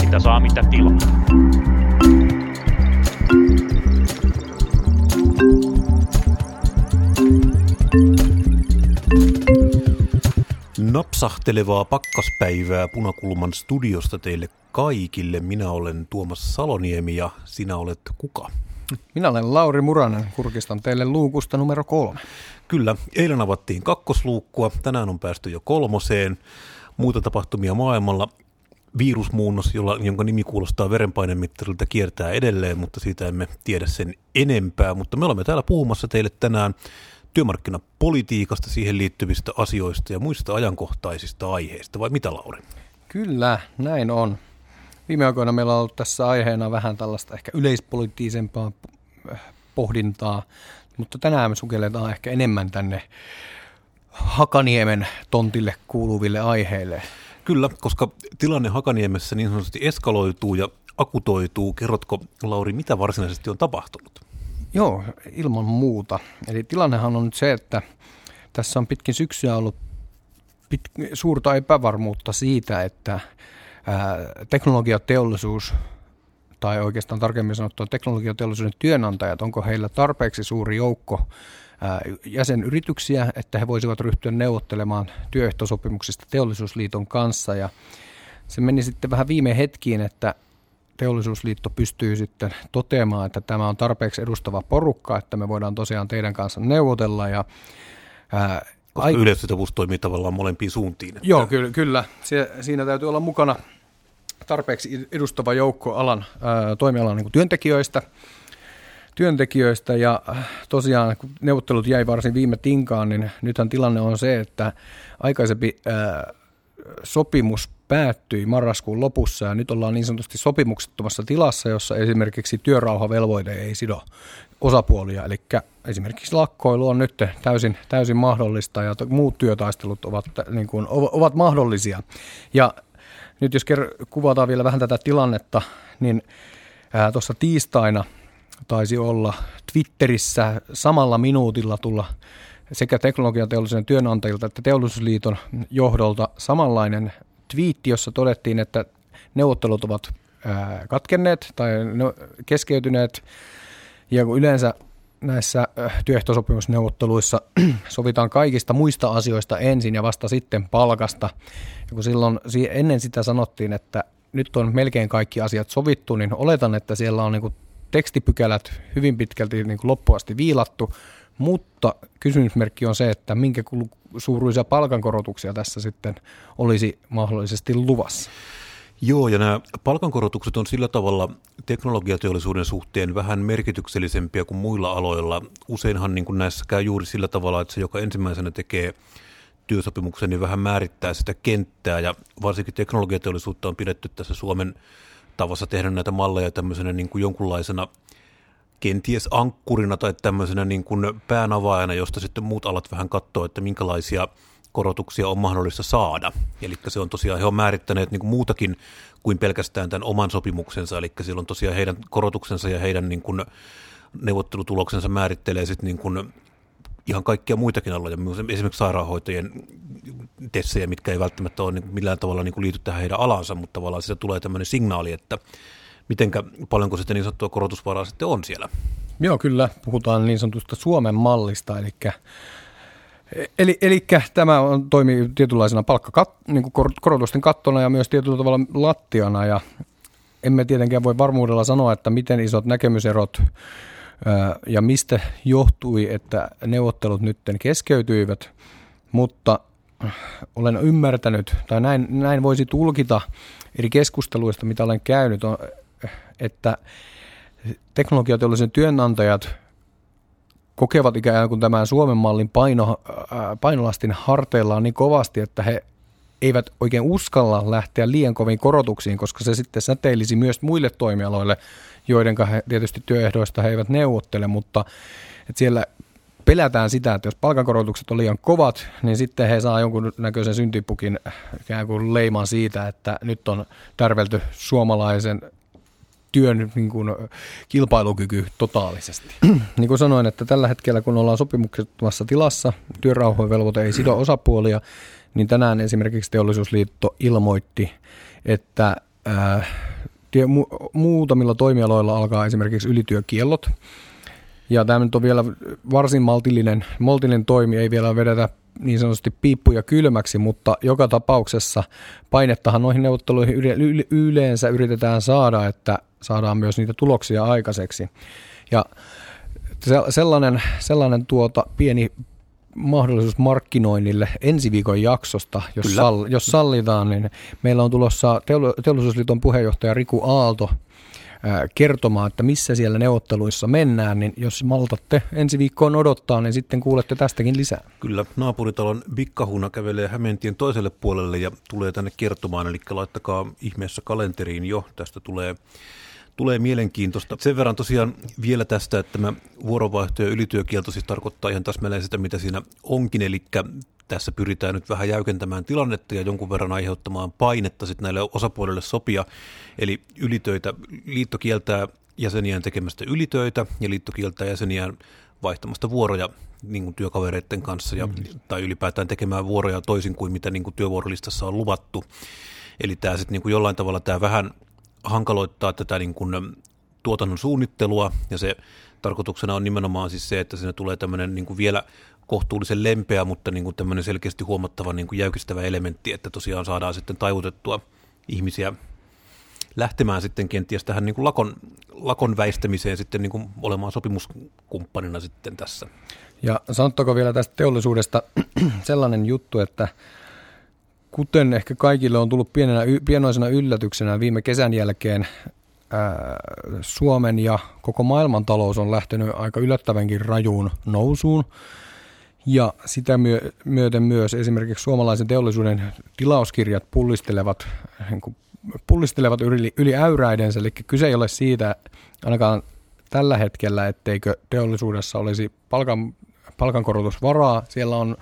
Mitä saa, mitä tilaa. Napsahtelevaa pakkaspäivää Punakulman studiosta teille kaikille. Minä olen Tuomas Saloniemi ja sinä olet kuka? Minä olen Lauri Muranen, kurkistan teille luukusta numero kolme. Kyllä, eilen avattiin kakkosluukkua, tänään on päästy jo kolmoseen. Muita tapahtumia maailmalla. Virusmuunnos, jolla, jonka nimi kuulostaa verenpainemittarilta, kiertää edelleen, mutta siitä emme tiedä sen enempää. Mutta me olemme täällä puhumassa teille tänään työmarkkinapolitiikasta, siihen liittyvistä asioista ja muista ajankohtaisista aiheista, vai mitä Lauri? Kyllä, näin on. Viime aikoina meillä on ollut tässä aiheena vähän tällaista ehkä yleispoliittisempaa äh, pohdintaa, mutta tänään me sukelletaan ehkä enemmän tänne Hakaniemen tontille kuuluville aiheille. Kyllä, koska tilanne Hakaniemessä niin sanotusti eskaloituu ja akutoituu. Kerrotko, Lauri, mitä varsinaisesti on tapahtunut? Joo, ilman muuta. Eli tilannehan on nyt se, että tässä on pitkin syksyä ollut pit, suurta epävarmuutta siitä, että ää, teknologiateollisuus tai oikeastaan tarkemmin sanottuna teknologiateollisuuden työnantajat, onko heillä tarpeeksi suuri joukko jäsenyrityksiä, että he voisivat ryhtyä neuvottelemaan työehtosopimuksista teollisuusliiton kanssa ja se meni sitten vähän viime hetkiin, että teollisuusliitto pystyy sitten toteamaan, että tämä on tarpeeksi edustava porukka, että me voidaan tosiaan teidän kanssa neuvotella ja ää, koska ai- yleissitovuus toimii tavallaan molempiin suuntiin. Että... Joo, kyllä. kyllä. Sie, siinä täytyy olla mukana tarpeeksi edustava joukko alan, toimialan niin työntekijöistä, työntekijöistä ja tosiaan kun neuvottelut jäi varsin viime tinkaan, niin nythän tilanne on se, että aikaisempi ää, sopimus päättyi marraskuun lopussa ja nyt ollaan niin sanotusti sopimuksettomassa tilassa, jossa esimerkiksi työrauhavelvoite ei sido osapuolia. Eli esimerkiksi lakkoilu on nyt täysin, täysin mahdollista ja muut työtaistelut ovat, niin kuin, ovat mahdollisia. Ja nyt jos kuvataan vielä vähän tätä tilannetta, niin tuossa tiistaina taisi olla Twitterissä samalla minuutilla tulla sekä teknologiateollisuuden työnantajilta että teollisuusliiton johdolta samanlainen twiitti, jossa todettiin, että neuvottelut ovat katkenneet tai keskeytyneet. Ja kun yleensä näissä työehtosopimusneuvotteluissa sovitaan kaikista muista asioista ensin ja vasta sitten palkasta. Ja kun silloin ennen sitä sanottiin, että nyt on melkein kaikki asiat sovittu, niin oletan, että siellä on niin tekstipykälät hyvin pitkälti niin loppuasti viilattu, mutta kysymysmerkki on se, että minkä suuruisia palkankorotuksia tässä sitten olisi mahdollisesti luvassa. Joo, ja nämä palkankorotukset on sillä tavalla teknologiateollisuuden suhteen vähän merkityksellisempiä kuin muilla aloilla. Useinhan niin kuin näissä käy juuri sillä tavalla, että se, joka ensimmäisenä tekee työsopimuksen, niin vähän määrittää sitä kenttää, ja varsinkin teknologiateollisuutta on pidetty tässä Suomen tavassa tehdä näitä malleja tämmöisenä niin kuin jonkunlaisena kenties ankkurina tai tämmöisenä niin kuin päänavaajana, josta sitten muut alat vähän katsoo, että minkälaisia korotuksia on mahdollista saada. Eli se on tosiaan, he on määrittäneet niin kuin muutakin kuin pelkästään tämän oman sopimuksensa, eli silloin tosiaan heidän korotuksensa ja heidän niin kuin neuvottelutuloksensa määrittelee sitten niin kuin ihan kaikkia muitakin aloja, esimerkiksi sairaanhoitajien tessejä, mitkä ei välttämättä ole niin millään tavalla niin kuin liity tähän heidän alansa, mutta tavallaan siitä tulee tämmöinen signaali, että mitenkä paljonko sitten niin sanottua korotusvaraa sitten on siellä? Joo, kyllä. Puhutaan niin sanotusta Suomen mallista, eli Eli, eli tämä on, toimii tietynlaisena palkkakat, niin korotusten kattona ja myös tietyllä tavalla lattiana. Ja emme tietenkään voi varmuudella sanoa, että miten isot näkemyserot ja mistä johtui, että neuvottelut nyt keskeytyivät, mutta olen ymmärtänyt, tai näin, näin voisi tulkita eri keskusteluista, mitä olen käynyt, on, että teknologiateollisen työnantajat kokevat ikään kuin tämän Suomen mallin paino, painolastin harteillaan niin kovasti, että he eivät oikein uskalla lähteä liian koviin korotuksiin, koska se sitten säteilisi myös muille toimialoille, joiden tietysti työehdoista he eivät neuvottele, mutta että siellä pelätään sitä, että jos palkankorotukset on liian kovat, niin sitten he saa jonkun näköisen syntipukin ikään kuin leiman siitä, että nyt on tärvelty suomalaisen työn niin kuin, kilpailukyky totaalisesti. niin kuin sanoin, että tällä hetkellä kun ollaan sopimuksettomassa tilassa, työrauhoivelvoite ei sido osapuolia, niin tänään esimerkiksi teollisuusliitto ilmoitti, että ää, tie, mu, muutamilla toimialoilla alkaa esimerkiksi ylityökiellot. Ja tämä nyt on vielä varsin maltillinen, maltillinen toimi, ei vielä vedetä niin sanotusti piippuja kylmäksi, mutta joka tapauksessa painettahan noihin neuvotteluihin yleensä yritetään saada, että saadaan myös niitä tuloksia aikaiseksi. Ja sellainen, sellainen tuota pieni mahdollisuus markkinoinnille ensi viikon jaksosta, jos, sall, jos sallitaan, niin meillä on tulossa Teollisuusliiton puheenjohtaja Riku Aalto kertomaan, että missä siellä neuvotteluissa mennään, niin jos maltatte ensi viikkoon odottaa, niin sitten kuulette tästäkin lisää. Kyllä, naapuritalon Bikkahuna kävelee Hämeentien toiselle puolelle ja tulee tänne kertomaan, eli laittakaa ihmeessä kalenteriin jo, tästä tulee tulee mielenkiintoista. Sen verran tosiaan vielä tästä, että tämä vuorovaihto ja ylityökielto siis tarkoittaa ihan täsmälleen sitä, mitä siinä onkin, eli tässä pyritään nyt vähän jäykentämään tilannetta ja jonkun verran aiheuttamaan painetta sitten näille osapuolille sopia. Eli ylitöitä, liitto kieltää jäseniään tekemästä ylitöitä ja liitto kieltää jäseniään vaihtamasta vuoroja niin kuin työkavereiden kanssa ja, mm. tai ylipäätään tekemään vuoroja toisin kuin mitä niin kuin työvuorolistassa on luvattu. Eli tämä sitten niin kuin jollain tavalla tämä vähän hankaloittaa tätä niin kuin tuotannon suunnittelua ja se tarkoituksena on nimenomaan siis se, että siinä tulee tämmöinen niin kuin vielä kohtuullisen lempeä, mutta niin kuin tämmöinen selkeästi huomattava niin kuin jäykistävä elementti, että tosiaan saadaan sitten taivutettua ihmisiä lähtemään sitten kenties tähän niin kuin lakon, lakon väistämiseen sitten niin kuin olemaan sopimuskumppanina sitten tässä. Ja sanottako vielä tästä teollisuudesta sellainen juttu, että kuten ehkä kaikille on tullut pienenä, pienoisena yllätyksenä viime kesän jälkeen, Suomen ja koko maailman talous on lähtenyt aika yllättävänkin rajuun nousuun. Ja sitä myöten myös esimerkiksi suomalaisen teollisuuden tilauskirjat pullistelevat, niin pullistelevat yli, yli äyräidensä. Eli kyse ei ole siitä ainakaan tällä hetkellä, etteikö teollisuudessa olisi palkan, palkankorotusvaraa. Siellä on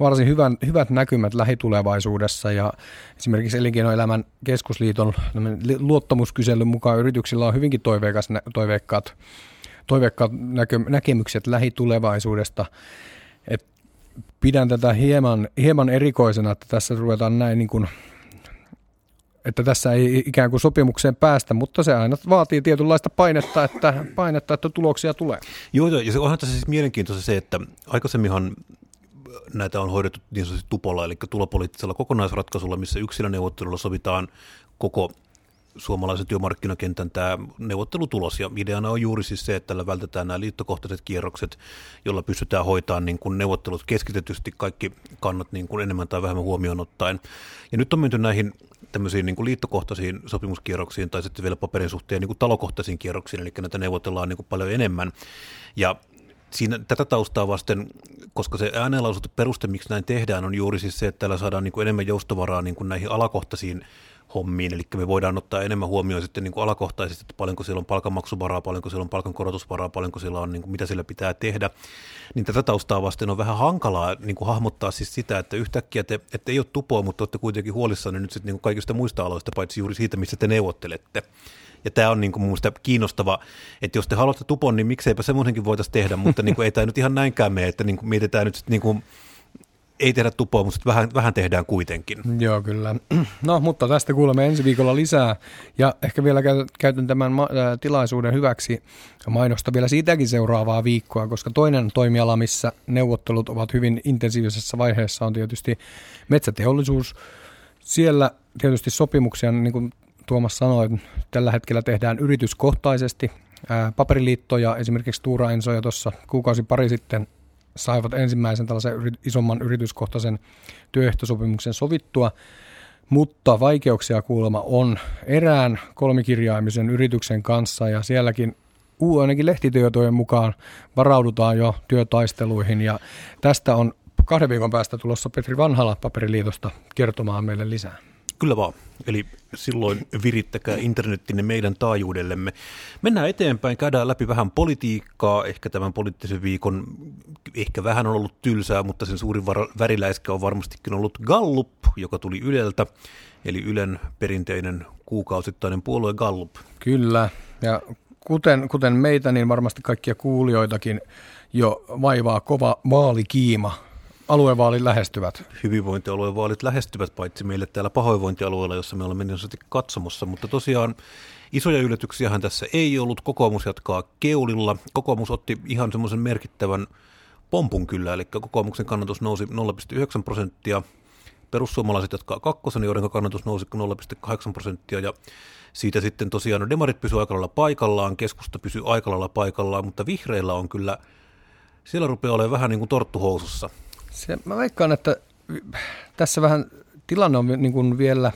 varsin hyvän, hyvät näkymät lähitulevaisuudessa ja esimerkiksi Elinkeinoelämän keskusliiton luottamuskyselyn mukaan yrityksillä on hyvinkin toiveikas, toiveikkaat, toiveikkaat näkö, näkemykset lähitulevaisuudesta. Pidän tätä hieman, hieman erikoisena, että tässä ruvetaan näin niin kuin että tässä ei ikään kuin sopimukseen päästä, mutta se aina vaatii tietynlaista painetta, että, painetta, että tuloksia tulee. Joo, ja se onhan tässä siis mielenkiintoista se, että aikaisemminhan näitä on hoidettu niin sanotusti tupolla, eli tulopoliittisella kokonaisratkaisulla, missä yksilöneuvottelulla sovitaan koko suomalaisen työmarkkinakentän tämä neuvottelutulos. Ja ideana on juuri siis se, että tällä vältetään nämä liittokohtaiset kierrokset, jolla pystytään hoitamaan niin kuin neuvottelut keskitetysti kaikki kannat niin kuin enemmän tai vähemmän huomioon ottaen. Ja nyt on menty näihin tämmöisiin niin kuin liittokohtaisiin sopimuskierroksiin tai sitten vielä paperin suhteen niin kuin talokohtaisiin kierroksiin, eli näitä neuvotellaan niin kuin paljon enemmän. Ja siinä, tätä taustaa vasten, koska se ääneen peruste, miksi näin tehdään, on juuri siis se, että täällä saadaan niin kuin enemmän joustovaraa niin kuin näihin alakohtaisiin hommiin, eli me voidaan ottaa enemmän huomioon sitten niin kuin alakohtaisesti, että paljonko siellä on palkanmaksuvaraa, paljonko siellä on palkankorotusvaraa, paljonko siellä on, niin kuin, mitä siellä pitää tehdä, niin tätä taustaa vasten on vähän hankalaa niin kuin hahmottaa siis sitä, että yhtäkkiä te, että ei ole tupoa, mutta olette kuitenkin huolissanne nyt sitten niin kuin kaikista muista aloista, paitsi juuri siitä, missä te neuvottelette. Ja tämä on niin kuin minusta kiinnostava, että jos te haluatte tupon, niin mikseipä semmoisenkin voitaisiin tehdä, mutta niin kuin ei tämä nyt ihan näinkään mene, että niin kuin mietitään nyt sitten niin kuin ei tehdä tupoa, mutta vähän, vähän tehdään kuitenkin. Joo, kyllä. No, mutta tästä kuulemme ensi viikolla lisää. Ja ehkä vielä käytän tämän ma- tilaisuuden hyväksi mainosta vielä siitäkin seuraavaa viikkoa, koska toinen toimiala, missä neuvottelut ovat hyvin intensiivisessä vaiheessa, on tietysti metsäteollisuus. Siellä tietysti sopimuksia, niin kuin Tuomas sanoi, tällä hetkellä tehdään yrityskohtaisesti. Paperiliitto ja esimerkiksi Tuura Enso jo tuossa kuukausi pari sitten saivat ensimmäisen tällaisen isomman yrityskohtaisen työehtosopimuksen sovittua, mutta vaikeuksia kuulemma on erään kolmikirjaimisen yrityksen kanssa ja sielläkin uu ainakin lehtitietojen mukaan varaudutaan jo työtaisteluihin ja tästä on kahden viikon päästä tulossa Petri Vanhala Paperiliitosta kertomaan meille lisää. Kyllä vaan. Eli silloin virittäkää internettinne meidän taajuudellemme. Mennään eteenpäin, käydään läpi vähän politiikkaa, ehkä tämän poliittisen viikon ehkä vähän on ollut tylsää, mutta sen suurin väriläiskä on varmastikin ollut Gallup, joka tuli Yleltä, eli Ylen perinteinen kuukausittainen puolue Gallup. Kyllä, ja kuten, kuten meitä, niin varmasti kaikkia kuulijoitakin jo vaivaa kova vaalikiima. Aluevaalit lähestyvät. Hyvinvointialueen vaalit lähestyvät, paitsi meille täällä pahoinvointialueella, jossa me olemme niin katsomossa, mutta tosiaan Isoja yllätyksiähän tässä ei ollut. Kokoomus jatkaa keulilla. Kokoomus otti ihan semmoisen merkittävän pompun kyllä, eli kokoomuksen kannatus nousi 0,9 prosenttia. Perussuomalaiset jatkaa kakkosen, joiden kannatus nousi 0,8 prosenttia ja siitä sitten tosiaan demarit pysyvät aika lailla paikallaan, keskusta pysyy aika lailla paikallaan, mutta vihreillä on kyllä, siellä rupeaa olemaan vähän niin kuin torttuhousussa. Se, mä veikkaan, että tässä vähän tilanne on niin kuin vielä,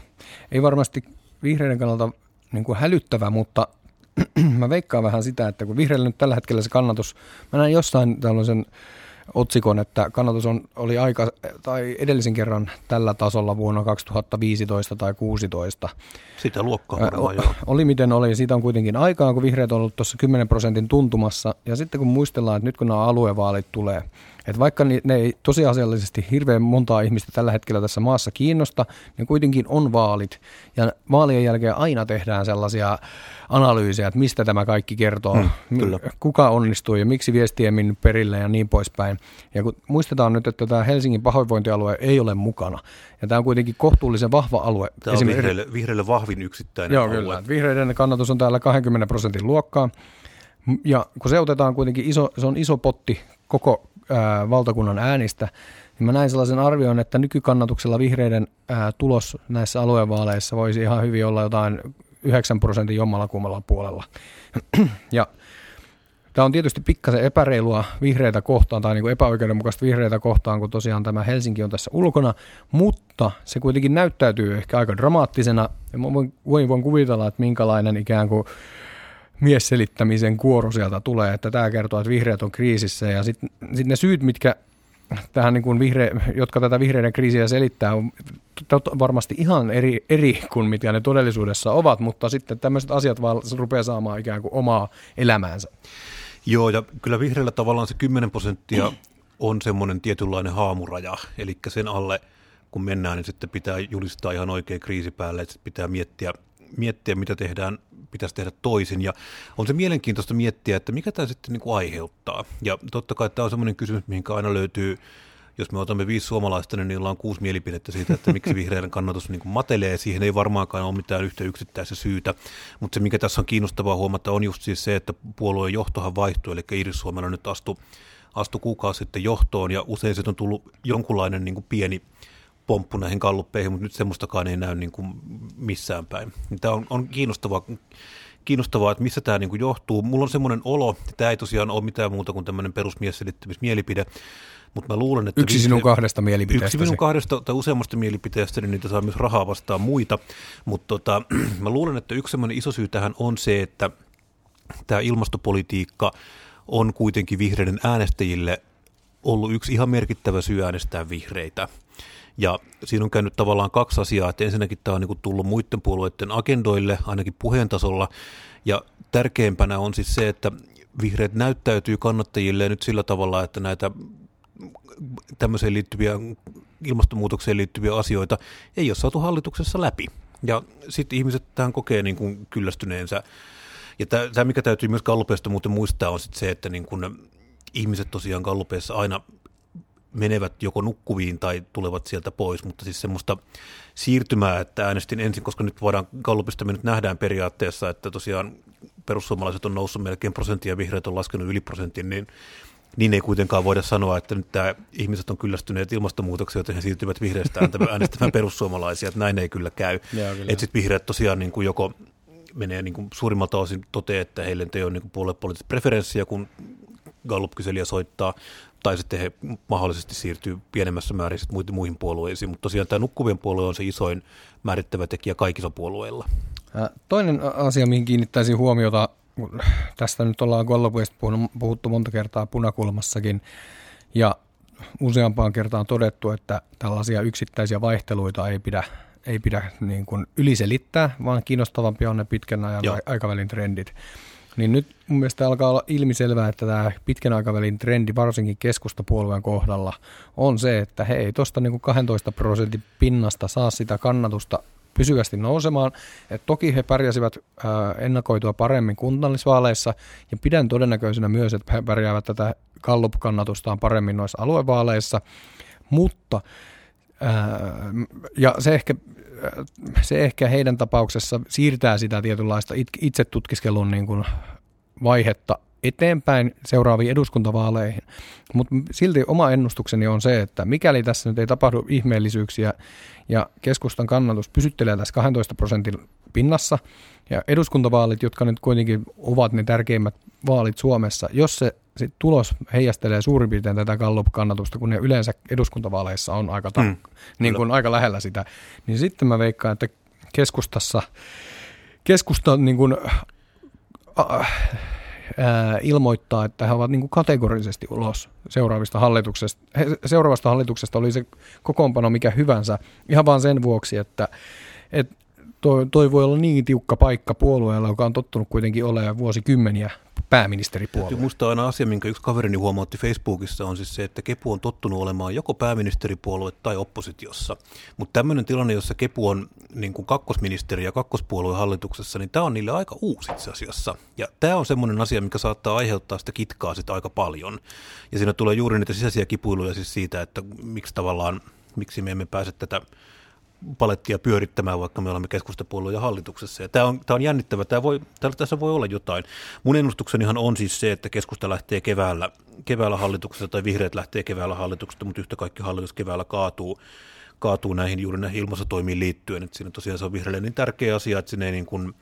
ei varmasti vihreiden kannalta niin kuin hälyttävä, mutta mä veikkaan vähän sitä, että kun vihreillä nyt tällä hetkellä se kannatus, mä näin jossain tällaisen otsikon, että kannatus on, oli aika, tai edellisen kerran tällä tasolla vuonna 2015 tai 2016. Sitä luokkaa varmaan, joo. Oli miten oli, siitä on kuitenkin aikaa, kun vihreät on ollut tuossa 10 prosentin tuntumassa, ja sitten kun muistellaan, että nyt kun nämä aluevaalit tulee, että vaikka ne ei tosiasiallisesti hirveän montaa ihmistä tällä hetkellä tässä maassa kiinnosta, niin kuitenkin on vaalit. Ja vaalien jälkeen aina tehdään sellaisia analyysejä, että mistä tämä kaikki kertoo, hmm, kyllä. kuka onnistuu ja miksi viesti ei mennyt perille ja niin poispäin. Ja kun muistetaan nyt, että tämä Helsingin pahoinvointialue ei ole mukana, ja tämä on kuitenkin kohtuullisen vahva alue. Tämä on vihreille, vihreille vahvin yksittäinen Joo, alue. kyllä. Vihreiden kannatus on täällä 20 prosentin luokkaa. Ja kun se otetaan kuitenkin iso, se on iso potti koko ää, valtakunnan äänistä, niin mä näin sellaisen arvion, että nykykannatuksella vihreiden ää, tulos näissä aluevaaleissa voisi ihan hyvin olla jotain 9 prosentin jommalla kummalla puolella. ja Tämä on tietysti pikkasen epäreilua vihreitä kohtaan tai niin kuin epäoikeudenmukaista vihreitä kohtaan, kun tosiaan tämä Helsinki on tässä ulkona, mutta se kuitenkin näyttäytyy ehkä aika dramaattisena. Ja mä voin, voin, kuvitella, että minkälainen ikään kuin miesselittämisen kuoro sieltä tulee, että tämä kertoo, että vihreät on kriisissä ja sitten sit ne syyt, mitkä tähän niin kuin vihre, jotka tätä vihreiden kriisiä selittää, on varmasti ihan eri, eri kuin mitä ne todellisuudessa ovat, mutta sitten tämmöiset asiat vaan rupeaa saamaan ikään kuin omaa elämäänsä. Joo, ja kyllä vihreillä tavallaan se 10 prosenttia on semmoinen tietynlainen haamuraja, eli sen alle kun mennään, niin sitten pitää julistaa ihan oikein kriisi päälle, että pitää miettiä, miettiä, mitä tehdään, pitäisi tehdä toisin. Ja on se mielenkiintoista miettiä, että mikä tämä sitten niin kuin aiheuttaa. Ja totta kai tämä on semmoinen kysymys, mihin aina löytyy jos me otamme viisi suomalaista, niin niillä on kuusi mielipidettä siitä, että miksi vihreiden kannatus niin kuin matelee. Siihen ei varmaankaan ole mitään yhtä yksittäistä syytä. Mutta se, mikä tässä on kiinnostavaa huomata, on just siis se, että puolueen johtohan vaihtui, eli Iris Suomella nyt astu, astu kuukausi sitten johtoon, ja usein se on tullut jonkunlainen niin kuin pieni pomppu näihin kalluppeihin, mutta nyt semmoistakaan ei näy niin kuin missään päin. Tämä on, on kiinnostavaa, kiinnostavaa, että missä tämä niin kuin johtuu. Mulla on semmoinen olo, että tämä ei tosiaan ole mitään muuta kuin tämmöinen perusmiesselittämismielipide, mutta mä luulen, että... Yksi sinun kahdesta mielipiteestä. Yksi minun kahdesta tai useammasta mielipiteestä, niin niitä saa myös rahaa vastaan muita. Mutta tota, mä luulen, että yksi semmoinen iso syy tähän on se, että tämä ilmastopolitiikka on kuitenkin vihreiden äänestäjille ollut yksi ihan merkittävä syy äänestää vihreitä. Ja siinä on käynyt tavallaan kaksi asiaa, että ensinnäkin tämä on niin tullut muiden puolueiden agendoille, ainakin puheen tasolla, ja tärkeimpänä on siis se, että vihreät näyttäytyy kannattajille nyt sillä tavalla, että näitä tämmöiseen liittyviä, ilmastonmuutokseen liittyviä asioita ei ole saatu hallituksessa läpi. Ja sitten ihmiset tähän kokee niin kuin kyllästyneensä. Ja tämä, mikä täytyy myös Gallupeista muuten muistaa, on sit se, että niin kun ihmiset tosiaan Gallupeissa aina menevät joko nukkuviin tai tulevat sieltä pois, mutta siis semmoista siirtymää, että äänestin ensin, koska nyt voidaan Gallupista me nyt nähdään periaatteessa, että tosiaan perussuomalaiset on noussut melkein prosenttia ja vihreät on laskenut yli prosentin, niin niin ei kuitenkaan voida sanoa, että nyt tämä ihmiset on kyllästyneet ilmastonmuutokseen, joten he siirtyvät vihreästä äänestämään perussuomalaisia, että näin ei kyllä käy. Että sitten vihreät tosiaan niin kuin joko menee niin kuin suurimmalta osin toteen, että heille ei ole niin puoluepoliittista preferenssiä, kun Gallup-kyselijä soittaa, tai sitten he mahdollisesti siirtyy pienemmässä määrin sitten muihin puolueisiin, mutta tosiaan tämä nukkuvien puolue on se isoin määrittävä tekijä kaikilla puolueilla. Toinen asia, mihin kiinnittäisin huomiota, tästä nyt ollaan Gallupista puhuttu monta kertaa punakulmassakin, ja useampaan kertaan todettu, että tällaisia yksittäisiä vaihteluita ei pidä, ei pidä niin kuin yliselittää, vaan kiinnostavampia on ne pitkän ajan Joo. aikavälin trendit. Niin nyt mun mielestä alkaa olla ilmiselvää, että tämä pitkän aikavälin trendi varsinkin keskustapuolueen kohdalla on se, että he ei tuosta niin 12 prosentin pinnasta saa sitä kannatusta pysyvästi nousemaan. Et toki he pärjäsivät ää, ennakoitua paremmin kunnallisvaaleissa ja pidän todennäköisenä myös, että he pärjäävät tätä Gallup-kannatustaan paremmin noissa aluevaaleissa, mutta ja se ehkä, se ehkä heidän tapauksessa siirtää sitä tietynlaista itse tutkiskelun niin kuin vaihetta eteenpäin seuraaviin eduskuntavaaleihin. Mutta silti oma ennustukseni on se, että mikäli tässä nyt ei tapahdu ihmeellisyyksiä ja keskustan kannatus pysyttelee tässä 12 prosentin pinnassa ja eduskuntavaalit, jotka nyt kuitenkin ovat ne tärkeimmät vaalit Suomessa, jos se sit tulos heijastelee suurin piirtein tätä Gallup-kannatusta, kun ne yleensä eduskuntavaaleissa on aika, ta- mm, niin kuin aika lähellä sitä, niin sitten mä veikkaan, että keskustassa keskusta niin kuin, äh, ää, ilmoittaa, että he ovat niin kuin kategorisesti ulos seuraavista hallituksesta. He, seuraavasta hallituksesta oli se kokoonpano mikä hyvänsä, ihan vaan sen vuoksi, että et toi, toi voi olla niin tiukka paikka puolueella, joka on tottunut kuitenkin olemaan vuosikymmeniä pääministeripuolue. Musta aina asia, minkä yksi kaverini huomautti Facebookissa, on siis se, että Kepu on tottunut olemaan joko pääministeripuolue tai oppositiossa. Mutta tämmöinen tilanne, jossa Kepu on niin kuin kakkosministeri ja kakkospuolueen hallituksessa, niin tämä on niille aika uusi itse asiassa. Ja tämä on semmoinen asia, mikä saattaa aiheuttaa sitä kitkaa sitä aika paljon. Ja siinä tulee juuri niitä sisäisiä kipuiluja siis siitä, että miksi tavallaan, miksi me emme pääse tätä palettia pyörittämään, vaikka me olemme keskustapuolueen hallituksessa. Ja tämä, on, tämä on jännittävä. Tämä voi, tässä voi olla jotain. Mun ennustuksenihan on siis se, että keskusta lähtee keväällä, keväällä hallituksessa tai vihreät lähtee keväällä hallituksesta, mutta yhtä kaikki hallitus keväällä kaatuu, kaatuu näihin juuri näihin ilmastotoimiin liittyen. Että siinä tosiaan se on vihreille niin tärkeä asia, että sinne ei niin kuin,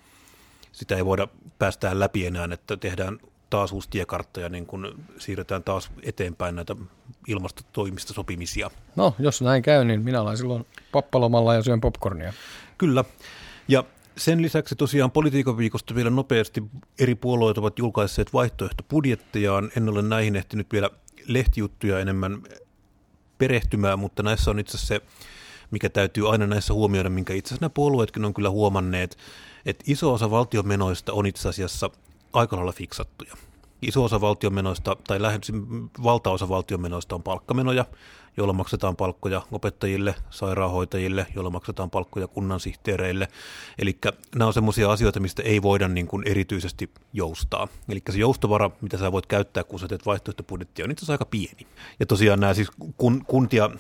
sitä ei voida päästää läpi enää, että tehdään taas uusi tiekartta ja niin kun siirretään taas eteenpäin näitä ilmastotoimista sopimisia. No, jos näin käy, niin minä olen silloin pappalomalla ja syön popcornia. Kyllä. Ja sen lisäksi tosiaan politiikan viikosta vielä nopeasti eri puolueet ovat julkaisseet vaihtoehtobudjettejaan. En ole näihin ehtinyt vielä lehtijuttuja enemmän perehtymään, mutta näissä on itse asiassa se, mikä täytyy aina näissä huomioida, minkä itse asiassa nämä puolueetkin on kyllä huomanneet, että iso osa valtion menoista on itse asiassa aika lailla fiksattuja. Iso osa valtionmenoista, tai lähes valtaosa valtionmenoista on palkkamenoja, joilla maksetaan palkkoja opettajille, sairaanhoitajille, joilla maksetaan palkkoja kunnansihteereille. Eli nämä on sellaisia asioita, mistä ei voida niin kuin erityisesti joustaa. Eli se joustovara, mitä sä voit käyttää, kun sä teet vaihtoehtobudjettia, on itse asiassa aika pieni. Ja tosiaan nämä siis kun, kuntia,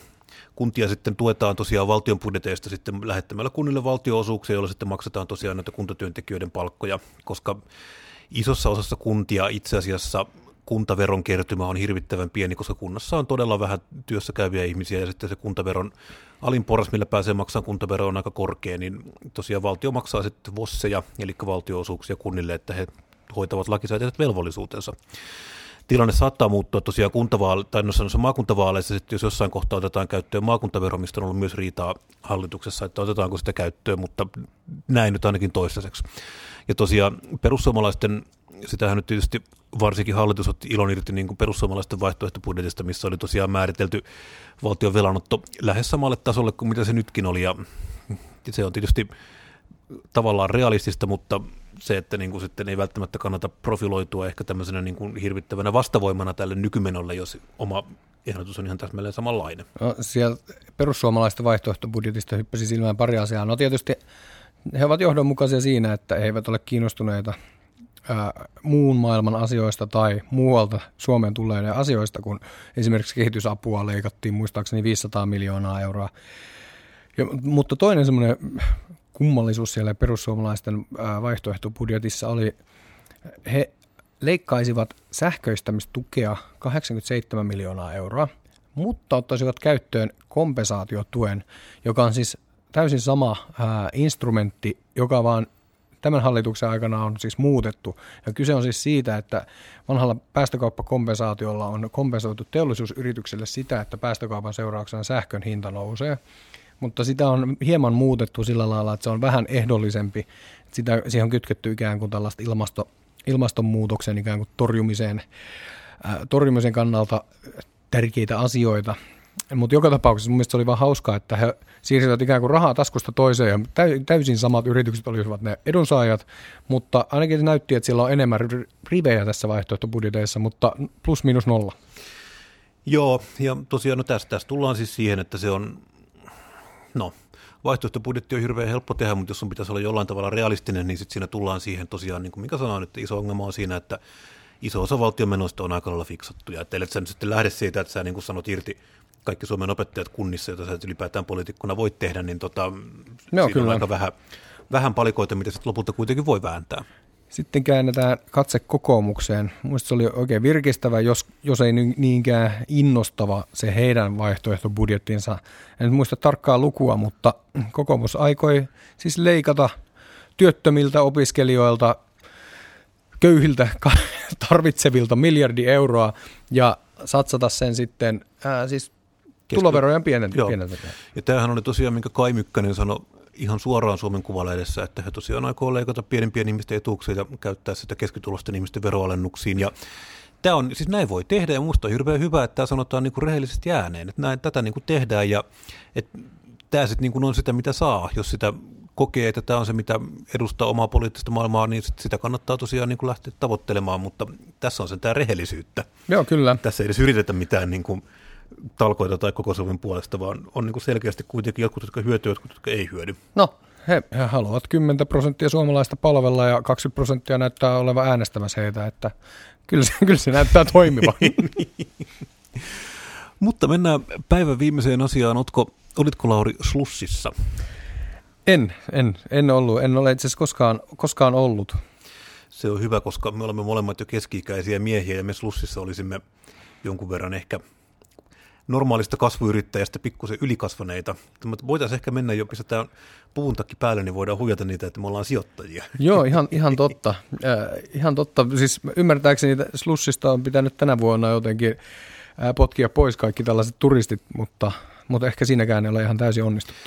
kuntia sitten tuetaan tosiaan valtion budjeteista sitten lähettämällä kunnille valtioosuuksia, joilla sitten maksetaan tosiaan näitä kuntatyöntekijöiden palkkoja, koska isossa osassa kuntia itse asiassa kuntaveron kertymä on hirvittävän pieni, koska kunnassa on todella vähän työssä käyviä ihmisiä ja sitten se kuntaveron alin porras, millä pääsee maksamaan kuntavero on aika korkea, niin tosiaan valtio maksaa sitten vosseja, eli valtioosuuksia kunnille, että he hoitavat lakisääteiset velvollisuutensa. Tilanne saattaa muuttua tosiaan kuntavaale- tai no sanossa maakuntavaaleissa, sitten jos jossain kohtaa otetaan käyttöön maakuntavero, mistä on ollut myös riitaa hallituksessa, että otetaanko sitä käyttöön, mutta näin nyt ainakin toistaiseksi. Ja tosiaan perussuomalaisten, sitähän nyt tietysti varsinkin hallitus otti ilon irti niin kuin perussuomalaisten vaihtoehtobudjetista, missä oli tosiaan määritelty valtion velanotto lähes samalle tasolle kuin mitä se nytkin oli. Ja se on tietysti tavallaan realistista, mutta se, että niin kuin sitten ei välttämättä kannata profiloitua ehkä tämmöisenä niin kuin hirvittävänä vastavoimana tälle nykymenolle, jos oma ehdotus on ihan täsmälleen samanlainen. No, siellä perussuomalaisten vaihtoehtobudjetista hyppäsi silmään pari asiaa. No tietysti he ovat johdonmukaisia siinä, että he eivät ole kiinnostuneita ää, muun maailman asioista tai muualta Suomeen tulleiden asioista, kun esimerkiksi kehitysapua leikattiin muistaakseni 500 miljoonaa euroa. Ja, mutta toinen semmoinen kummallisuus siellä perussuomalaisten ää, vaihtoehtobudjetissa oli, he leikkaisivat sähköistämistukea 87 miljoonaa euroa, mutta ottaisivat käyttöön kompensaatiotuen, joka on siis täysin sama ää, instrumentti, joka vaan tämän hallituksen aikana on siis muutettu. Ja kyse on siis siitä, että vanhalla päästökauppakompensaatiolla on kompensoitu teollisuusyritykselle sitä, että päästökaupan seurauksena sähkön hinta nousee. Mutta sitä on hieman muutettu sillä lailla, että se on vähän ehdollisempi. Sitä, siihen on kytketty ikään kuin tällaista ilmasto, ilmastonmuutoksen ikään kuin torjumiseen, ää, torjumisen kannalta tärkeitä asioita. Mutta joka tapauksessa mun se oli vaan hauskaa, että he siirsivät ikään kuin rahaa taskusta toiseen ja täysin samat yritykset olisivat ne edunsaajat, mutta ainakin se näytti, että siellä on enemmän rivejä tässä vaihtoehtobudjeteissa, mutta plus minus nolla. Joo, ja tosiaan no tästä, tästä tullaan siis siihen, että se on, no vaihtoehtobudjetti on hirveän helppo tehdä, mutta jos sun pitäisi olla jollain tavalla realistinen, niin sitten siinä tullaan siihen tosiaan, niin kuin mikä sanoin, että iso ongelma on siinä, että iso osa valtion menoista on aika lailla fiksattuja. Että sä nyt sitten lähde siitä, että sä niin kuin sanot irti kaikki Suomen opettajat kunnissa, joita sä ylipäätään poliitikkona voit tehdä, niin tota, no, siinä kyllä. on aika vähän, vähän palikoita, mitä sitten lopulta kuitenkin voi vääntää. Sitten käännetään katse kokoomukseen. Mielestäni se oli oikein virkistävä, jos, jos ei niinkään innostava se heidän vaihtoehtobudjettinsa. En muista tarkkaa lukua, mutta kokoomus aikoi siis leikata työttömiltä opiskelijoilta, köyhiltä tarvitsevilta miljardi euroa ja satsata sen sitten ää, siis tuloverojen pienentämään. Ja tämähän oli tosiaan, minkä Kai Mykkänen sanoi ihan suoraan Suomen Kuvalehdessä, että he tosiaan aikoo leikata pienimpien ihmisten etuuksia ja käyttää sitä keskitulosten ihmisten veroalennuksiin. Ja tämä on, siis näin voi tehdä ja minusta on hirveän hyvä, että tämä sanotaan niin kuin rehellisesti ääneen, että näin, tätä niin kuin tehdään ja että tämä sitten niin kuin on sitä, mitä saa, jos sitä kokee, että tämä on se, mitä edustaa omaa poliittista maailmaa, niin sitä kannattaa tosiaan niin kuin lähteä tavoittelemaan, mutta tässä on sen tämä rehellisyyttä. Joo, kyllä. Tässä ei edes yritetä mitään niin kuin talkoita tai koko Suomen puolesta, vaan on niin kuin selkeästi kuitenkin jotkut, jotka hyötyvät, jotkut, jotka ei hyödy. No, he, he haluavat 10 prosenttia suomalaista palvella ja 20 prosenttia näyttää olevan äänestämässä heitä, että kyllä se, kyllä se näyttää toimivan. Mutta mennään päivän viimeiseen asiaan. Otko, olitko Lauri Slussissa? En, en, en ollut. En ole itse asiassa koskaan, koskaan ollut. Se on hyvä, koska me olemme molemmat jo keski-ikäisiä miehiä ja me Slussissa olisimme jonkun verran ehkä normaalista kasvuyrittäjästä pikkusen ylikasvaneita. Mutta voitaisiin ehkä mennä jo, pistetään puvun takki päälle, niin voidaan huijata niitä, että me ollaan sijoittajia. Joo, ihan, ihan totta. Äh, ihan totta. Siis ymmärtääkseni Slussista on pitänyt tänä vuonna jotenkin äh, potkia pois kaikki tällaiset turistit, mutta, mutta ehkä siinäkään ei ole ihan täysin onnistuttu.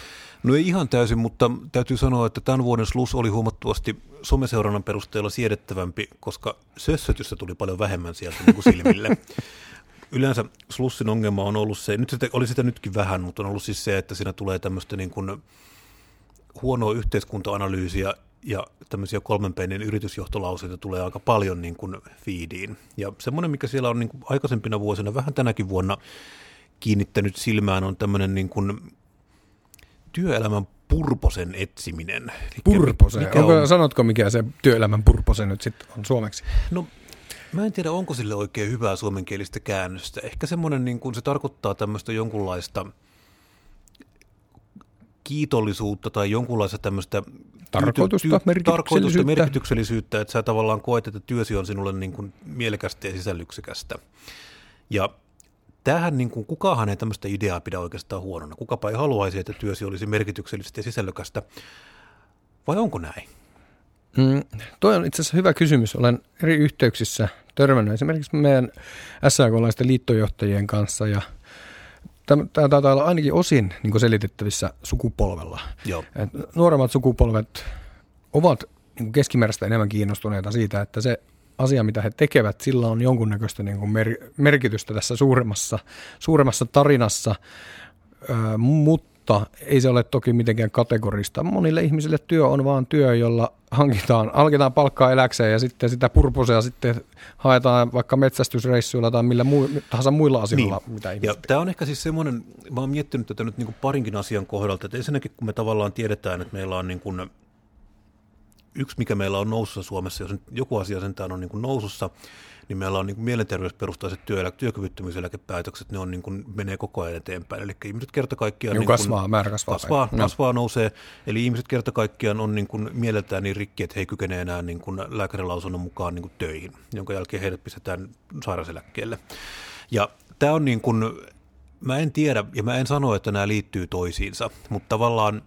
No ei ihan täysin, mutta täytyy sanoa, että tämän vuoden slus oli huomattavasti someseurannan perusteella siedettävämpi, koska sössötystä tuli paljon vähemmän sieltä niin kuin silmille. Yleensä slussin ongelma on ollut se, nyt sitä, oli sitä nytkin vähän, mutta on ollut siis se, että siinä tulee tämmöistä niin kuin huonoa yhteiskunta-analyysiä ja tämmöisiä kolmen pennin yritysjohtolauseita tulee aika paljon niin kuin feediin. Ja semmoinen, mikä siellä on niin kuin aikaisempina vuosina, vähän tänäkin vuonna kiinnittänyt silmään, on tämmöinen niin kuin työelämän purposen etsiminen. Purposen? Mikä Onko, on... Sanotko, mikä se työelämän purpose nyt sitten on suomeksi? No Mä en tiedä, onko sille oikein hyvää suomenkielistä käännöstä. Ehkä semmoinen, niin kuin se tarkoittaa tämmöistä jonkunlaista kiitollisuutta tai jonkunlaista tämmöistä tarkoitusta, ty- merkityksellisyyttä. tarkoitusta, merkityksellisyyttä, että sä tavallaan koet, että työsi on sinulle niin kuin mielekästä ja sisällyksikästä. Ja tämähän, niin kuin, kukahan ei tämmöistä ideaa pidä oikeastaan huonona. Kukapa ei haluaisi, että työsi olisi merkityksellistä ja sisällökästä. Vai onko näin? Mm, toi on itse asiassa hyvä kysymys. Olen eri yhteyksissä törmännyt esimerkiksi meidän SAK-laisten liittojohtajien kanssa ja tämä taitaa olla ainakin osin niin selitettävissä sukupolvella. Joo. Et nuoremmat sukupolvet ovat niin keskimääräistä enemmän kiinnostuneita siitä, että se asia, mitä he tekevät, sillä on jonkunnäköistä niin kuin mer- merkitystä tässä suuremmassa, suuremmassa tarinassa, ö, mutta mutta ei se ole toki mitenkään kategorista. Monille ihmisille työ on vaan työ, jolla hankitaan, hankitaan palkkaa eläkseen ja sitten sitä purposea sitten haetaan vaikka metsästysreissuilla tai millä muu, tahansa muilla asioilla, niin. mitä ja Tämä on ehkä siis semmoinen, mä oon miettinyt tätä nyt niin kuin parinkin asian kohdalta, että ensinnäkin kun me tavallaan tiedetään, että meillä on niin kuin, yksi mikä meillä on nousussa Suomessa, jos joku asia sentään on niin kuin nousussa, niin meillä on niin kuin mielenterveysperustaiset työ- työkyvyttömyyseläkepäätökset, ne on niin kuin, menee koko ajan eteenpäin. Eli ihmiset kerta kaikkiaan... Niin kasvaa, määrä kasvaa. Kasvaa, no. kasvaa, nousee. Eli ihmiset kerta kaikkiaan on niin kuin, mieleltään niin rikki, että he ei kykene enää niin kuin, lääkärilausunnon mukaan niin kuin, töihin, jonka jälkeen heidät pistetään sairauseläkkeelle. Ja tämä on niin kuin, mä en tiedä, ja mä en sano, että nämä liittyy toisiinsa, mutta tavallaan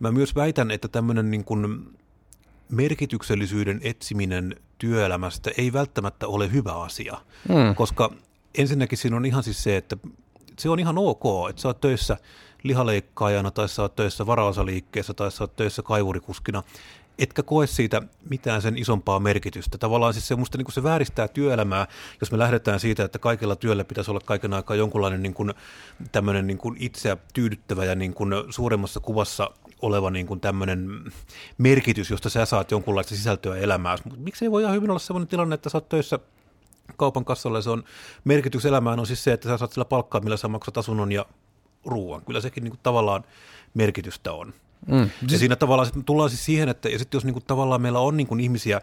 mä myös väitän, että tämmöinen niin kuin, merkityksellisyyden etsiminen työelämästä ei välttämättä ole hyvä asia, mm. koska ensinnäkin siinä on ihan siis se, että se on ihan ok, että sä oot töissä lihaleikkaajana tai sä oot töissä varaosaliikkeessä tai sä oot töissä kaivurikuskina. etkä koe siitä mitään sen isompaa merkitystä. Tavallaan siis se, musta niin se vääristää työelämää, jos me lähdetään siitä, että kaikilla työllä pitäisi olla kaiken aikaa jonkunlainen niin kuin, tämmöinen niin kuin itseä tyydyttävä ja niin kuin suuremmassa kuvassa oleva niin kuin tämmöinen merkitys, josta sä saat jonkunlaista sisältöä elämään. Miksi ei voi ihan hyvin olla sellainen tilanne, että sä oot töissä kaupan kassalla ja se on merkitys elämään on siis se, että sä saat sillä palkkaa, millä sä maksat asunnon ja ruoan. Kyllä sekin niin kuin tavallaan merkitystä on. Mm. Ja siinä tavallaan tullaan siis siihen, että ja sitten jos niin kuin, tavallaan meillä on niin kuin ihmisiä,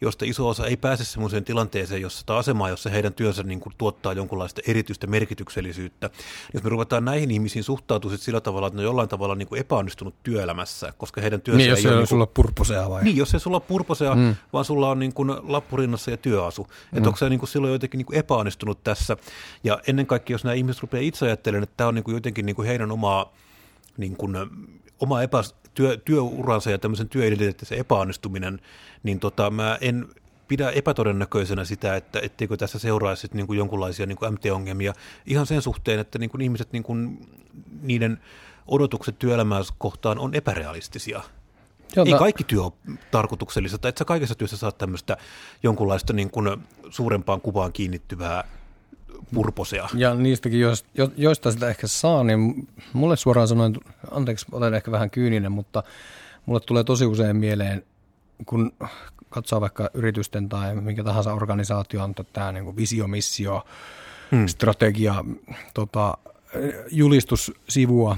josta iso osa ei pääse sellaiseen tilanteeseen, jossa tämä asemaa, jossa heidän työnsä niin kuin, tuottaa jonkunlaista erityistä merkityksellisyyttä. Jos me ruvetaan näihin ihmisiin suhtautua sillä tavalla, että ne on jollain tavalla niin kuin epäonnistunut työelämässä, koska heidän työnsä niin, jos ei ole... Niin kuin, sulla purposea vai? Niin, jos ei sulla purposea, mm. vaan sulla on niin kuin lappurinnassa ja työasu. Mm. Että onko se niin kuin silloin jotenkin niin kuin epäonnistunut tässä. Ja ennen kaikkea, jos nämä ihmiset rupeaa itse ajattelemaan, että tämä on niin kuin jotenkin niin kuin heidän omaa niin kuin, oma epä, työ, työuransa ja tämmöisen työidentiteettisen epäonnistuminen, niin tota, mä en pidä epätodennäköisenä sitä, että etteikö tässä seuraisi niin kuin jonkunlaisia niin kuin MT-ongelmia ihan sen suhteen, että niin kuin ihmiset, niin kuin, niiden odotukset työelämää kohtaan on epärealistisia. Jota... Ei kaikki työ ole tarkoituksellista, että sä kaikessa työssä saat tämmöistä jonkunlaista niin kuin suurempaan kuvaan kiinnittyvää purposea. Ja niistäkin, joista sitä ehkä saa, niin mulle suoraan sanoen, anteeksi, olen ehkä vähän kyyninen, mutta mulle tulee tosi usein mieleen, kun katsoo vaikka yritysten tai minkä tahansa organisaation tämä niin visio, missio, hmm. strategia, tota, julistussivua,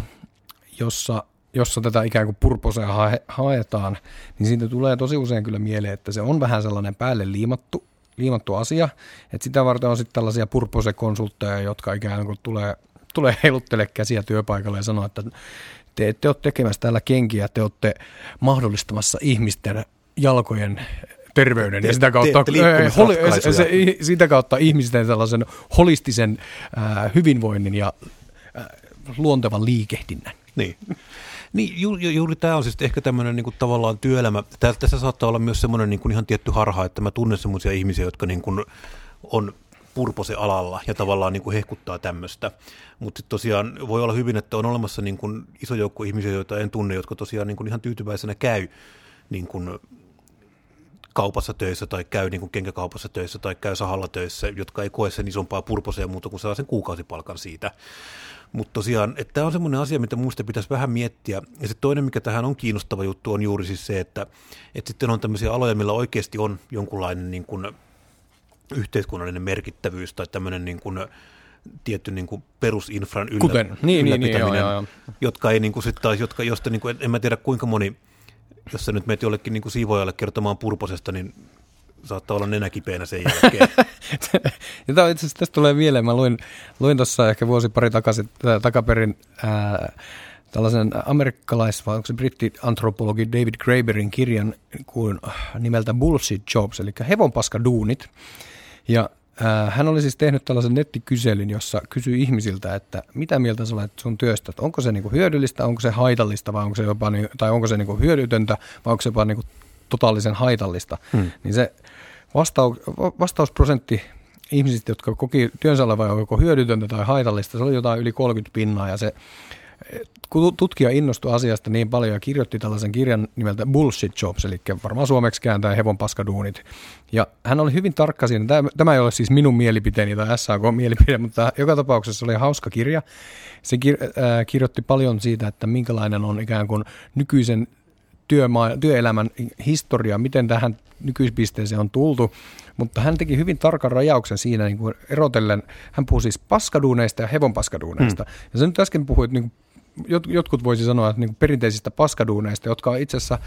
jossa, jossa tätä ikään kuin purposea haetaan, niin siitä tulee tosi usein kyllä mieleen, että se on vähän sellainen päälle liimattu liimattu asia. että sitä varten on sitten tällaisia purpose-konsultteja, jotka ikään kuin tulee, tulee heiluttele käsiä työpaikalle ja sanoo, että te ette ole tekemässä täällä kenkiä, te olette mahdollistamassa ihmisten jalkojen terveyden te, ja sitä kautta, te, te holi, se, se, sitä kautta ihmisten tällaisen holistisen äh, hyvinvoinnin ja äh, luontevan liikehdinnän. Niin. Niin, ju, ju, juuri tämä on siis ehkä tämmöinen niin kuin, tavallaan työelämä. Tässä saattaa olla myös semmoinen niin kuin, ihan tietty harha, että mä tunnen semmoisia ihmisiä, jotka niin kuin, on purpose alalla ja tavallaan niin kuin hehkuttaa tämmöistä. Mutta tosiaan voi olla hyvin, että on olemassa niin kuin iso joukko ihmisiä, joita en tunne, jotka tosiaan niin kuin ihan tyytyväisenä käy niin kuin kaupassa töissä tai käy niin kuin kenkäkaupassa töissä tai käy sahalla töissä, jotka ei koe sen isompaa purposea muuta kuin saa sen kuukausipalkan siitä. Mutta tosiaan, että tämä on semmoinen asia, mitä muista pitäisi vähän miettiä. Ja se toinen, mikä tähän on kiinnostava juttu, on juuri siis se, että, että sitten on tämmöisiä aloja, millä oikeasti on jonkunlainen niin kuin yhteiskunnallinen merkittävyys tai tämmöinen niin kuin, tietty niin kuin perusinfran yllä, Kuten, niin, niin, niin, joo, joo, joo. jotka ei niin kuin sit taas, jotka, josta niin kuin, en mä tiedä kuinka moni, jos sä nyt meet jollekin niin kuin siivoajalle kertomaan purposesta, niin saattaa olla nenäkipeänä sen jälkeen. ja tämä itse asiassa tästä tulee mieleen. Mä luin, luin tuossa ehkä vuosi pari takaisin, äh, takaperin ää, tällaisen amerikkalais- vai onko se britti-antropologi David Graeberin kirjan kuin nimeltä Bullshit Jobs, eli hevonpaskaduunit. Ja ää, hän oli siis tehnyt tällaisen nettikyselyn, jossa kysyi ihmisiltä, että mitä mieltä sä olet sun työstä, että onko se niinku hyödyllistä, onko se haitallista vai onko se jopa, tai onko se niinku hyödytöntä vai onko se jopa niinku totaalisen haitallista, hmm. niin se vastaus, vastausprosentti ihmisistä, jotka koki työnsä olevan joko hyödytöntä tai haitallista, se oli jotain yli 30 pinnaa ja se kun tutkija innostui asiasta niin paljon ja kirjoitti tällaisen kirjan nimeltä Bullshit Jobs, eli varmaan suomeksi kääntää hevon paskaduunit. Ja hän oli hyvin tarkka siinä, tämä, tämä ei ole siis minun mielipiteeni tai SAK-mielipide, mutta joka tapauksessa oli hauska kirja. Se kir, äh, kirjoitti paljon siitä, että minkälainen on ikään kuin nykyisen työmaa, työelämän historia, miten tähän nykyispisteeseen on tultu, mutta hän teki hyvin tarkan rajauksen siinä niin kuin erotellen, hän puhui siis paskaduuneista ja hevonpaskaduuneista. Mm. Ja sä nyt äsken puhuit, niin kuin, jotkut voisi sanoa, että niin kuin perinteisistä paskaduuneista, jotka on itse asiassa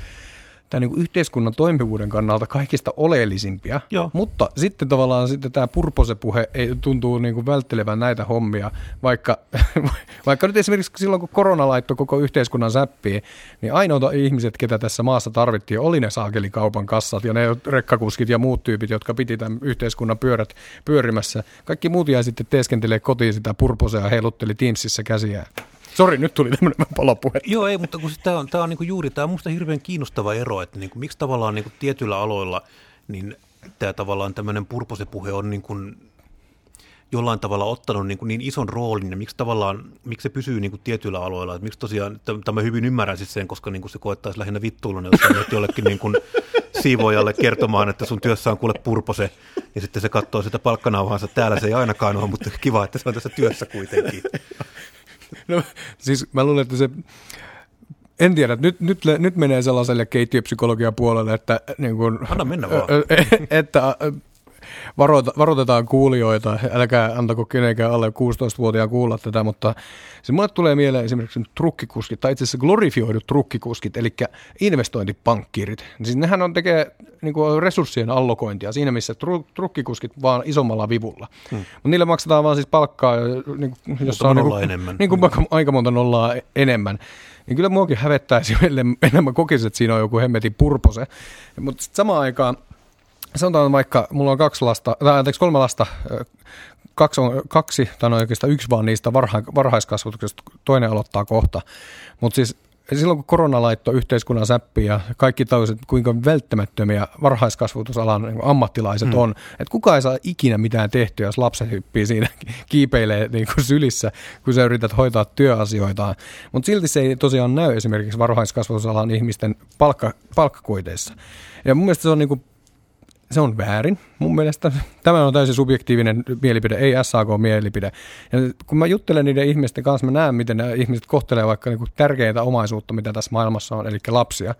tämän niin yhteiskunnan toimivuuden kannalta kaikista oleellisimpia, Joo. mutta sitten tavallaan sitten tämä purposepuhe ei tuntuu niin kuin välttelevän näitä hommia, vaikka, vaikka nyt esimerkiksi silloin kun korona laittoi koko yhteiskunnan säppiin, niin ainoita ihmiset, ketä tässä maassa tarvittiin, oli ne saakelikaupan kassat ja ne rekkakuskit ja muut tyypit, jotka piti tämän yhteiskunnan pyörät pyörimässä. Kaikki muut jäi sitten teeskentelee kotiin sitä purposea ja heilutteli Teamsissa käsiään. Sori, nyt tuli tämmöinen palopuhe. Joo, ei, mutta kun tämä on, tämä on niin juuri, tämä on minusta hirveän kiinnostava ero, että niin kuin, miksi tavallaan niin kuin tietyillä aloilla niin tämä tavallaan tämmöinen purposepuhe on niin kuin, jollain tavalla ottanut niin, niin ison roolin ja miksi tavallaan, miksi se pysyy niin kuin tietyillä aloilla. Että miksi tosiaan, tämä hyvin ymmärrän siis sen, koska niin kuin se koettaisi lähinnä vittuiluna, jos menet jollekin niin kuin siivoajalle kertomaan, että sun työssä on kuule purpose, ja sitten se katsoo sitä palkkanauhansa. Täällä se ei ainakaan ole, mutta kiva, että se on tässä työssä kuitenkin. No, siis mä luulen, että se en tiedä, nyt, nyt, nyt menee sellaiselle keittiöpsykologian puolelle, että, niin kun, Anna mennä vaan. että varoita, varoitetaan kuulijoita, älkää antako kenenkään alle 16-vuotiaan kuulla tätä, mutta se mulle tulee mieleen esimerkiksi trukkikuskit, tai itse asiassa glorifioidut trukkikuskit, eli investointipankkirit. Siis nehän on tekee niin kuin resurssien allokointia siinä, missä tru, trukkikuskit vaan isommalla vivulla. Hmm. Mutta niille maksetaan vaan siis palkkaa, niin, jossa on niin kuin, enemmän. Niin kuin hmm. aika monta nollaa enemmän niin kyllä muakin hävettäisi, enemmän kokisin, että siinä on joku hemmetin purpose. Mutta samaan aikaan sanotaan vaikka, mulla on kaksi lasta, tai anteeksi kolme lasta, kaksi, on, kaksi tai no oikeastaan yksi vaan niistä varha, varhaiskasvatuksesta, toinen aloittaa kohta. Mutta siis silloin kun korona laittoi yhteiskunnan säppiä ja kaikki tajusivat, kuinka välttämättömiä varhaiskasvatusalan niin ammattilaiset mm. on, että kukaan ei saa ikinä mitään tehtyä, jos lapset hyppii siinä, kiipeilee niin kuin sylissä, kun sä yrität hoitaa työasioitaan. Mutta silti se ei tosiaan näy esimerkiksi varhaiskasvatusalan ihmisten palkka, palkkakuiteissa. Ja mun mielestä se on niin kuin se on väärin mun mielestä. Tämä on täysin subjektiivinen mielipide, ei SAK-mielipide. Ja kun mä juttelen niiden ihmisten kanssa, mä näen, miten nämä ihmiset kohtelee vaikka niin kuin tärkeintä omaisuutta, mitä tässä maailmassa on, eli lapsia.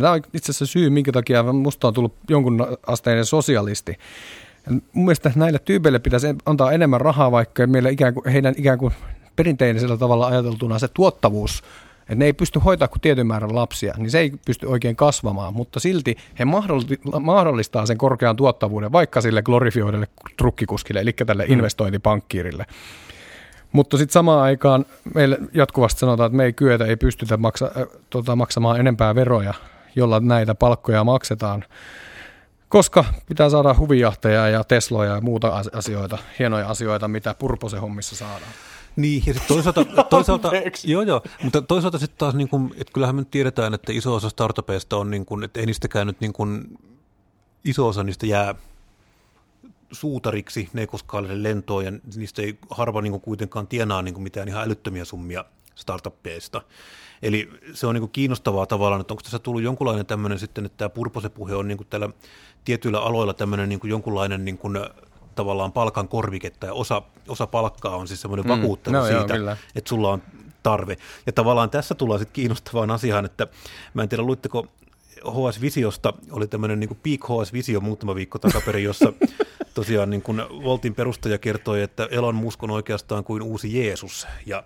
Tämä on itse asiassa syy, minkä takia musta on tullut jonkun asteinen sosialisti. Ja mun mielestä näille tyypeille pitäisi antaa enemmän rahaa, vaikka meillä ikään kuin, heidän ikään kuin perinteisellä tavalla ajateltuna se tuottavuus että ne ei pysty hoitaa kuin tietyn määrän lapsia, niin se ei pysty oikein kasvamaan, mutta silti he mahdollistaa sen korkean tuottavuuden vaikka sille glorifioidelle trukkikuskille, eli tälle mm. investointipankkiirille. Mutta sitten samaan aikaan meille jatkuvasti sanotaan, että me ei kyetä, ei pystytä maksa, äh, tota, maksamaan enempää veroja, jolla näitä palkkoja maksetaan, koska pitää saada huvijahteja ja Tesloja ja muuta asioita, hienoja asioita, mitä Purposen hommissa saadaan. Niin, ja sitten toisaalta, toisaalta joo, joo, mutta toisaalta sitten taas, niin kuin, että kyllähän me nyt tiedetään, että iso osa startupeista on, niin kuin, että ei niistäkään nyt niin kuin, iso osa niistä jää suutariksi, ne ei koskaan ole lentoon ja niistä ei harva niin kuin, kuitenkaan tienaa niin kuin, mitään ihan älyttömiä summia startuppeista. Eli se on niin kuin kiinnostavaa tavallaan, että onko tässä tullut jonkunlainen tämmöinen sitten, että tämä purposepuhe on niin kuin tällä tietyillä aloilla tämmöinen niin kuin jonkunlainen niin kuin tavallaan palkan korviketta ja osa, osa palkkaa on siis semmoinen mm. vakuuttelu no, siitä, joo, että sulla on tarve. Ja tavallaan tässä tullaan sitten kiinnostavaan asiaan, että mä en tiedä, luitteko HS Visiosta, oli tämmöinen niin Peak HS Visio muutama viikko takaperin, jossa tosiaan niin kuin Voltin perustaja kertoi, että Elon Musk on oikeastaan kuin uusi Jeesus. Ja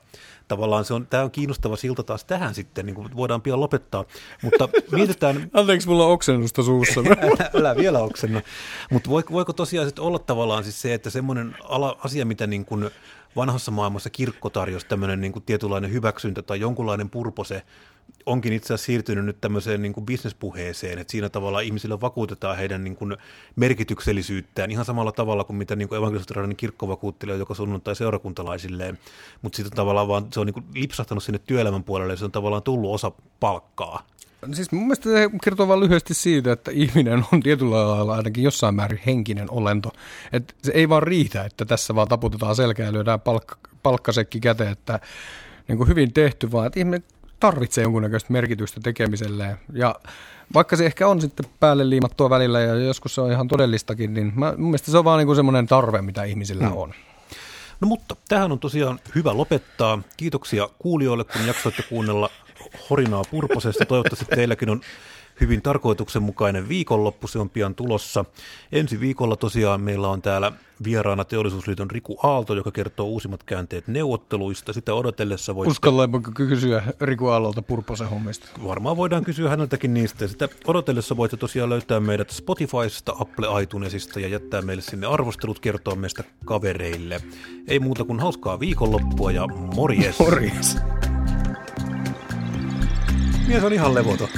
tavallaan se on, tämä on kiinnostava silta taas tähän sitten, niin kuin voidaan pian lopettaa, mutta mietitään... Anteeksi, mulla on oksennusta suussa. älä, älä vielä oksenna. Mutta voiko, voiko tosiaan sitten olla tavallaan siis se, että semmoinen ala, asia, mitä niin kuin vanhassa maailmassa kirkko tarjosi tämmöinen niin kuin tietynlainen hyväksyntä tai jonkunlainen purpose, onkin itse asiassa siirtynyt nyt tämmöiseen niin kuin bisnespuheeseen, että siinä tavalla ihmisille vakuutetaan heidän niin kuin merkityksellisyyttään ihan samalla tavalla kuin mitä niin evankelisterilainen kirkko vakuuttelee joka sunnuntai seurakuntalaisilleen, mutta sitten tavallaan vaan se on niin kuin lipsahtanut sinne työelämän puolelle ja se on tavallaan tullut osa palkkaa. Siis mun mielestä se kertoo vain lyhyesti siitä, että ihminen on tietyllä lailla ainakin jossain määrin henkinen olento. Et se ei vaan riitä, että tässä vaan taputetaan selkää ja lyödään palkka, palkkasekki käteen, että niin kuin hyvin tehty, vaan että ihminen tarvitsee jonkunnäköistä merkitystä tekemiselleen. Ja vaikka se ehkä on sitten päälle liimattua välillä ja joskus se on ihan todellistakin, niin mä, mun mielestä se on vaan niin semmoinen tarve, mitä ihmisillä hmm. on. No mutta tähän on tosiaan hyvä lopettaa. Kiitoksia kuulijoille, kun jaksoitte kuunnella Horinaa Purposesta. Toivottavasti teilläkin on hyvin tarkoituksenmukainen viikonloppu, se on pian tulossa. Ensi viikolla tosiaan meillä on täällä vieraana Teollisuusliiton Riku Aalto, joka kertoo uusimmat käänteet neuvotteluista. Sitä odotellessa voi... Uskallaanko kysyä Riku Aallolta Purposen hommista? Varmaan voidaan kysyä häneltäkin niistä. Sitä odotellessa voitte tosiaan löytää meidät Spotifysta, Apple iTunesista ja jättää meille sinne arvostelut kertoa meistä kavereille. Ei muuta kuin hauskaa viikonloppua ja morjes! Morjes! Mies on ihan levoton.